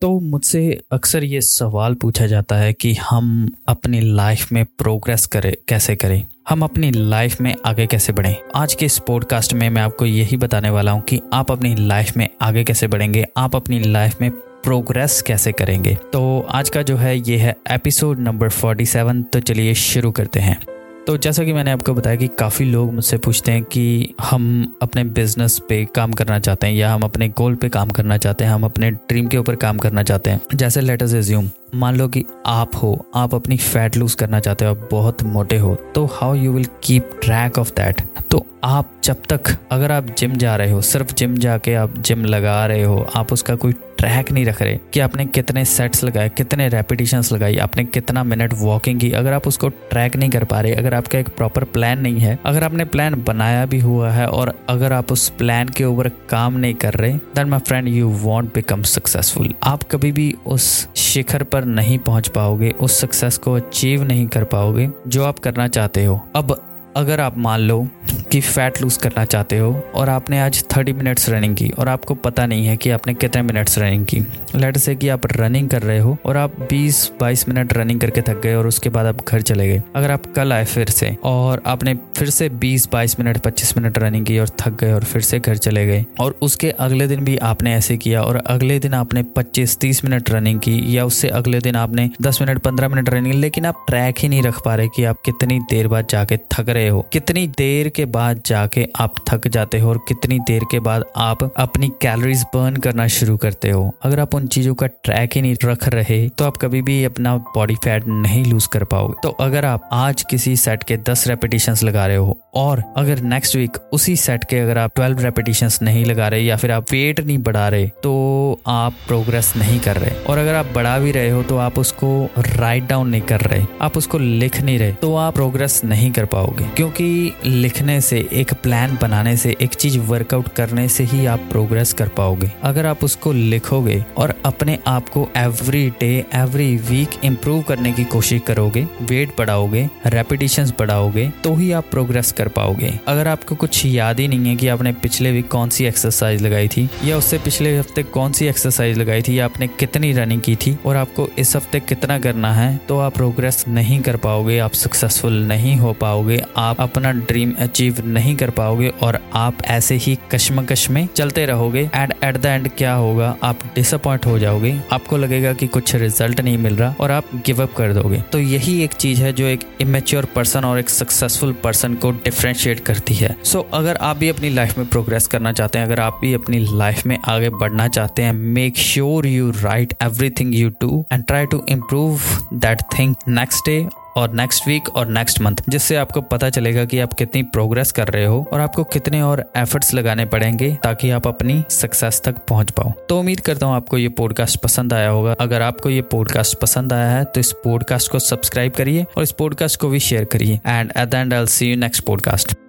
तो मुझसे अक्सर ये सवाल पूछा जाता है कि हम अपनी लाइफ में प्रोग्रेस करें, कैसे करें? हम अपनी लाइफ में आगे कैसे बढ़ें? आज के इस पॉडकास्ट में मैं आपको यही बताने वाला हूँ कि आप अपनी लाइफ में आगे कैसे बढ़ेंगे? आप अपनी लाइफ में प्रोग्रेस कैसे करेंगे? तो आज का जो है, ये है एपिसोड नंबर 47 तो चलिए शुरू करते हैं। तो जैसा कि मैंने आपको बताया कि काफ़ी लोग मुझसे पूछते हैं कि हम अपने बिज़नेस पे काम करना चाहते हैं या हम अपने गोल पे काम करना चाहते हैं, हम अपने ड्रीम के ऊपर काम करना चाहते हैं। जैसे लेटर्स एज्यूम मान लो कि आप हो, आप अपनी फैट लूज करना चाहते हो, आप बहुत मोटे हो तो how you will keep track of that तो आप जब तक, अगर आप जिम जा रहे हो, सिर्फ़ जिम जाके आप जिम लगा रहे हो, आप उसका कोई ट्रैक नहीं रख रहे कि आपने कितने सेट्स लगाए, कितने रेपिटेशंस लगाई, आपने कितना मिनट वॉकिंग की। अगर आप उसको ट्रैक नहीं कर पा रहे, अगर आपका एक प्रॉपर प्लान नहीं है, अगर आपने प्लान बनाया भी हुआ है और अगर आप उस प्लान के ऊपर काम नहीं कर रहे then my friend you want become successful आप कभी भी उस शिखर पर नहीं पहुँच पाओगे, उस सक्सेस को अचीव नहीं कर पाओगे जो आप करना चाहते हो। अब अगर आप मान लो कि फ़ैट लूज़ करना चाहते हो और आपने आज 30 मिनट्स रनिंग की और आपको पता नहीं है कि आपने कितने मिनट्स रनिंग की। लेट से कि आप रनिंग कर रहे हो और आप 20-22 मिनट रनिंग करके थक गए और उसके बाद आप घर चले गए। अगर आप कल आए फिर से और आपने फिर से 20-22 मिनट 25 मिनट रनिंग की और थक गए और फिर से घर चले गए और उसके अगले दिन भी आपने ऐसे किया और अगले दिन आपने पच्चीस तीस मिनट रनिंग की या उससे अगले दिन आपने दस मिनट पंद्रह मिनट रनिंग लेकिन आप ट्रैक ही नहीं रख पा रहे कि आप कितनी देर बाद जाके थक रहे हो। कितनी देर के बाद जाके आप थक जाते हो और कितनी देर के बाद आप अपनी कैलोरीज बर्न करना शुरू करते हो। अगर आप उन चीज़ों का ट्रैक ही नहीं रख रहे तो आप कभी भी अपना बॉडी फैट नहीं लूज कर पाओगे। तो अगर आप आज किसी सेट के दस रेपिटेशन लगा रहे हो और अगर नेक्स्ट वीक उसी सेट के अगर आप ट्वेल्व रेपिटेशन नहीं लगा रहे या फिर आप वेट नहीं बढ़ा रहे तो आप प्रोग्रेस नहीं कर रहे। और अगर आप बढ़ा भी रहे हो तो आप उसको राइट डाउन नहीं कर रहे। आप उसको लिख नहीं रहे तो आप प्रोग्रेस नहीं कर पाओगे। क्योंकि लिखने से, एक प्लान बनाने से, एक चीज़ वर्कआउट करने से ही आप प्रोग्रेस कर पाओगे। अगर आप उसको लिखोगे और अपने आप को every day every week improve करने की कोशिश करोगे वेट बढ़ाओगे रेपिटेशन बढ़ाओगे तो ही आप प्रोग्रेस कर पाओगे। अगर आपको कुछ याद ही नहीं है कि आपने पिछले वीक कौन सी एक्सरसाइज लगाई थी, या उससे पिछले हफ़्ते कौन सी एक्सरसाइज लगाई थी, या आपने कितनी रनिंग की थी, और आपको इस हफ़्ते कितना करना है तो आप प्रोग्रेस नहीं कर पाओगे, आप सक्सेसफुल नहीं हो पाओगे आप अपना ड्रीम अचीव नहीं कर पाओगे और आप ऐसे ही कश्मकश में चलते रहोगे एंड एट द एंड क्या होगा? आप डिसअपॉइंट हो जाओगे। आपको लगेगा कि कुछ रिज़ल्ट नहीं मिल रहा और आप गिव अप कर दोगे। तो यही एक चीज़ है जो एक इमेच्योर पर्सन और एक सक्सेसफुल पर्सन को डिफ्रेंशिएट करती है। सो so, अगर आप भी अपनी लाइफ में प्रोग्रेस करना चाहते हैं अगर आप भी अपनी लाइफ में आगे बढ़ना चाहते हैं make sure you write everything you do and try to improve that thing next day और नेक्स्ट वीक और नेक्स्ट मंथ जिससे आपको पता चलेगा कि आप कितनी प्रोग्रेस कर रहे हो और आपको कितने और एफर्ट्स लगाने पड़ेंगे ताकि आप अपनी सक्सेस तक पहुँच पाओ। तो उम्मीद करता हूँ आपको ये पॉडकास्ट पसंद आया होगा। अगर आपको ये पॉडकास्ट पसंद आया है तो इस पॉडकास्ट को सब्सक्राइब करिए और इस पॉडकास्ट को भी शेयर करिए। And at the end I see you next podcast